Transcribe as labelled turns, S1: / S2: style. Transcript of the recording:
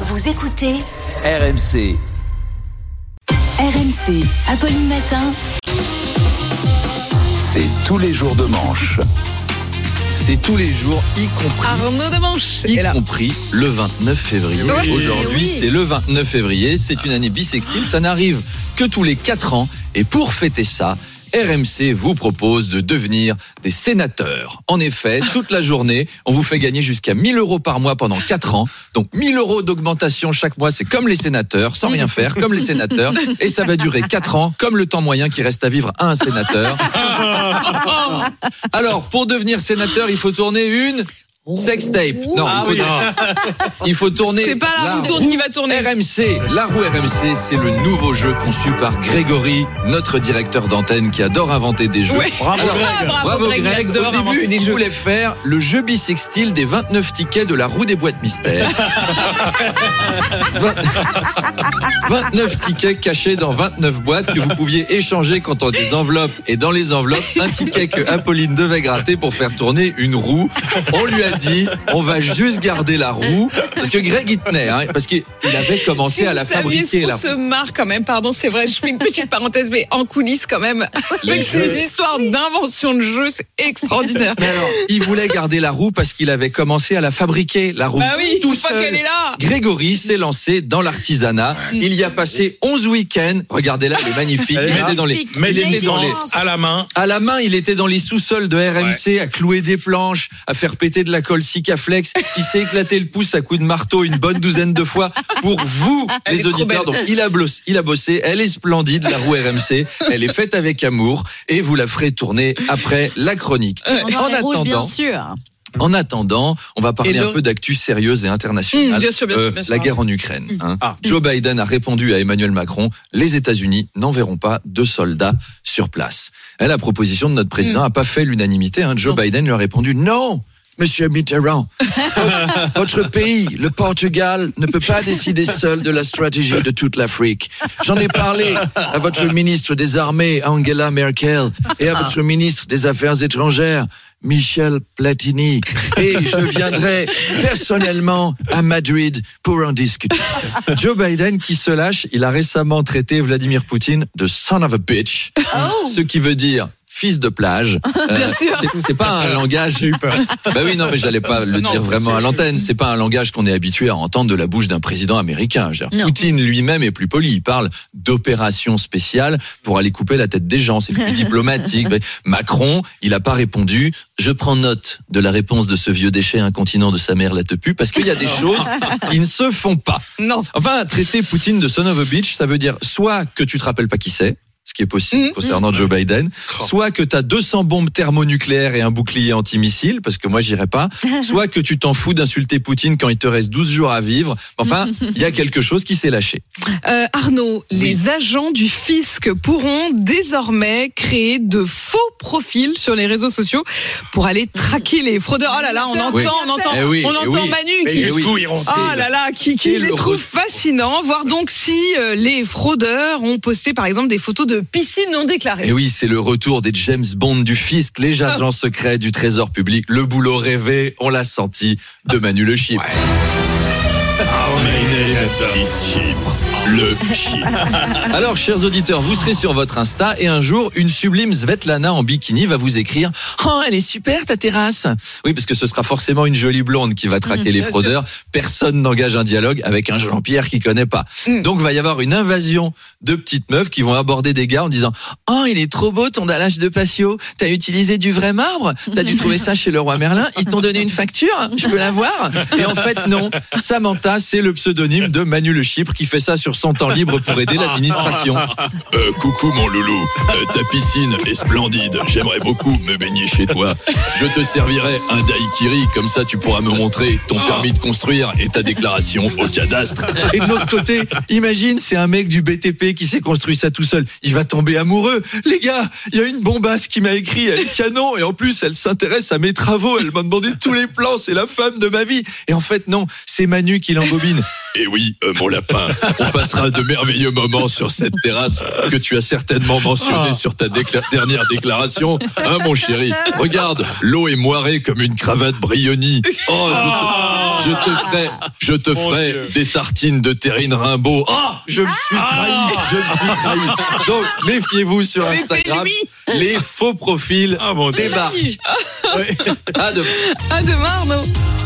S1: Vous écoutez
S2: RMC.
S1: RMC, Apolline Matin.
S2: C'est tous les jours de manche.
S3: C'est tous les jours, y compris,
S4: Arnaud de Manche
S3: y compris le 29 février.
S4: Oui.
S3: Aujourd'hui,
S4: Oui.
S3: c'est le 29 février. C'est une année bissextile. Ça n'arrive que tous les 4 ans. Et pour fêter ça, RMC vous propose de devenir des sénateurs. En effet, toute la journée, on vous fait gagner jusqu'à 1000 euros par mois pendant 4 ans. Donc 1000 euros d'augmentation chaque mois, c'est comme les sénateurs, sans rien faire, comme les sénateurs. Et ça va durer 4 ans, comme le temps moyen qui reste à vivre à un sénateur. Alors, pour devenir sénateur, il faut tourner une sextape. Non, il, faut, il faut tourner.
S4: C'est pas la roue tourne qui va tourner.
S3: RMC, la roue RMC, c'est le nouveau jeu conçu par Grégory, notre directeur d'antenne qui adore inventer des jeux.
S4: Ouais.
S3: Alors,
S4: Ah, bravo,
S3: bravo
S4: Greg,
S3: Greg.
S4: il adore
S3: Au début,
S4: des
S3: il
S4: jeux.
S3: voulait faire le jeu bisextile des 29 tickets de la roue des boîtes mystères. 20 29 tickets cachés dans 29 boîtes que vous pouviez échanger contre des enveloppes et dans les enveloppes, un ticket que Apolline devait gratter pour faire tourner une roue. On lui a dit, on va juste garder la roue parce que Greg y tenait, hein, parce qu'il avait commencé
S4: Si
S3: à la fabriquer.
S4: qu'on se marre quand même, pardon, c'est vrai, je fais une petite parenthèse, mais en coulisses quand même, avec ces histoires d'invention de jeux, c'est extraordinaire.
S3: Mais alors, il voulait garder la roue parce qu'il avait commencé à la fabriquer, la roue.
S4: Bah oui,
S3: tout
S4: une fois
S3: seul.
S4: qu'elle est là.
S3: Grégory s'est lancé dans l'artisanat. Il y a passé 11 week-ends. Regardez-là, elle est magnifique. Il était dans les,
S1: magnifique.
S3: il était dans les,
S5: à la main.
S3: à la main, il était dans les sous-sols de RMC à clouer des planches, à faire péter de la colle Sikaflex. Il s'est éclaté le pouce à coups de marteau une bonne douzaine de fois pour vous,
S4: Elle
S3: les auditeurs. Donc, il a, bossé, il a bossé. Elle est splendide, la roue RMC. Elle est faite avec amour et vous la ferez tourner après la chronique. En
S1: rouge, bien
S3: attendant,
S1: sûr.
S3: en attendant, on va parler un peu d'actu sérieuse et internationale.
S4: Mmh, bien sûr, bien sûr, bien sûr.
S3: La guerre en Ukraine. hein.
S5: Ah.
S3: Joe Biden a répondu à Emmanuel Macron les États-Unis n'enverront pas de soldats sur place. Et la proposition de notre président n'a pas fait l'unanimité. hein. Joe.
S4: Non.
S3: Biden lui a répondu non. Monsieur Mitterrand, votre pays, le Portugal, ne peut pas décider seul de la stratégie de toute l'Afrique. J'en ai parlé à votre ministre des Armées, Angela Merkel, et à votre ministre des Affaires étrangères, Michel Platini. Et je viendrai personnellement à Madrid pour en discuter. Joe Biden qui se lâche, il a récemment traité Vladimir Poutine de son of a bitch, ce qui veut dire fils de plage. Euh,
S4: Bien sûr.
S3: c'est- pas un langage. J'ai eu peur. Bah oui, non, mais j'allais pas le
S5: Non,
S3: dire vraiment à l'antenne. C'est pas un langage qu'on est habitué à entendre de la bouche d'un président américain. Je veux dire,
S1: Non.
S3: Poutine lui-même est plus poli. Il parle d'opération spéciale pour aller couper la tête des gens. C'est plus diplomatique. Mais Macron, il a pas répondu. Je prends note de la réponse de ce vieux déchet incontinent de sa mère la tepu parce qu'il y a des choses qui ne se font pas.
S4: Non.
S3: Enfin, traiter Poutine de son of a bitch, ça veut dire soit que tu te rappelles pas qui c'est, ce qui est possible
S4: Mhm.
S3: concernant Joe Biden, soit que tu as 200 bombes thermonucléaires et un bouclier antimissile, parce que moi j'irai pas, soit que tu t'en fous d'insulter Poutine quand il te reste 12 jours à vivre. Enfin, il y a quelque chose qui s'est lâché.
S4: Euh, Arnaud, les agents du fisc pourront désormais créer de faux profils sur les réseaux sociaux pour aller traquer les fraudeurs. Oh là là, on entend,
S3: Oui.
S4: on entend,
S3: Eh oui,
S4: on
S3: eh
S4: entend
S3: oui.
S4: Manu
S5: Mais
S4: qui, Ah là là, qui, qui les
S3: le
S4: trouve fascinants. Voir donc si euh, les fraudeurs ont posté par exemple des photos de piscines non déclarées.
S3: Et oui, c'est le retour des James Bond du fisc, les agents secrets du trésor public, le boulot rêvé, on l'a senti, de Manu Le Le. Alors, chers auditeurs, vous serez sur votre Insta et un jour, une sublime Svetlana en bikini va vous écrire Oh, elle est super ta terrasse. Oui, parce que ce sera forcément une jolie blonde qui va traquer les
S4: bien
S3: fraudeurs. Personne n'engage un dialogue avec un Jean-Pierre qui connaît pas.
S4: Mm.
S3: Donc, va y avoir une invasion de petites meufs qui vont aborder des gars en disant Oh, il est trop beau ton dallage de patio. T'as utilisé du vrai marbre? T'as dû trouver ça chez le roi Merlin Ils t'ont donné une facture Je peux la voir Et en fait, non. Samantha, c'est le pseudonyme de Manu Le Chypre qui fait ça sur son temps libre pour aider l'administration. Euh, coucou mon loulou, Euh, ta piscine est splendide. J'aimerais beaucoup me baigner chez toi. Je te servirai un daiquiri, comme ça tu pourras me montrer ton permis de construire et ta déclaration au cadastre. Et de l'autre côté, imagine, c'est un mec du BTP qui s'est construit ça tout seul. Il va tomber amoureux. Les gars, il y a une bombasse qui m'a écrit, elle est canon, et en plus elle s'intéresse à mes travaux. Elle m'a demandé tous les plans, c'est la femme de ma vie. Et en fait non, c'est Manu qui l'embobine. Et oui, euh, mon lapin, on passera de merveilleux moments sur cette terrasse que tu as certainement mentionné sur ta décla- dernière déclaration. Hein, mon chéri Regarde, l'eau est moirée comme une cravate brionnie. Oh, je te, je te ferai, je te ferai des tartines de terrine Rimbaud. Ah, je me suis trahi, je me suis trahi. Donc, méfiez-vous sur Instagram. Les faux profils
S5: Ah,
S3: débarquent. À demain.
S4: À demain, Arnaud.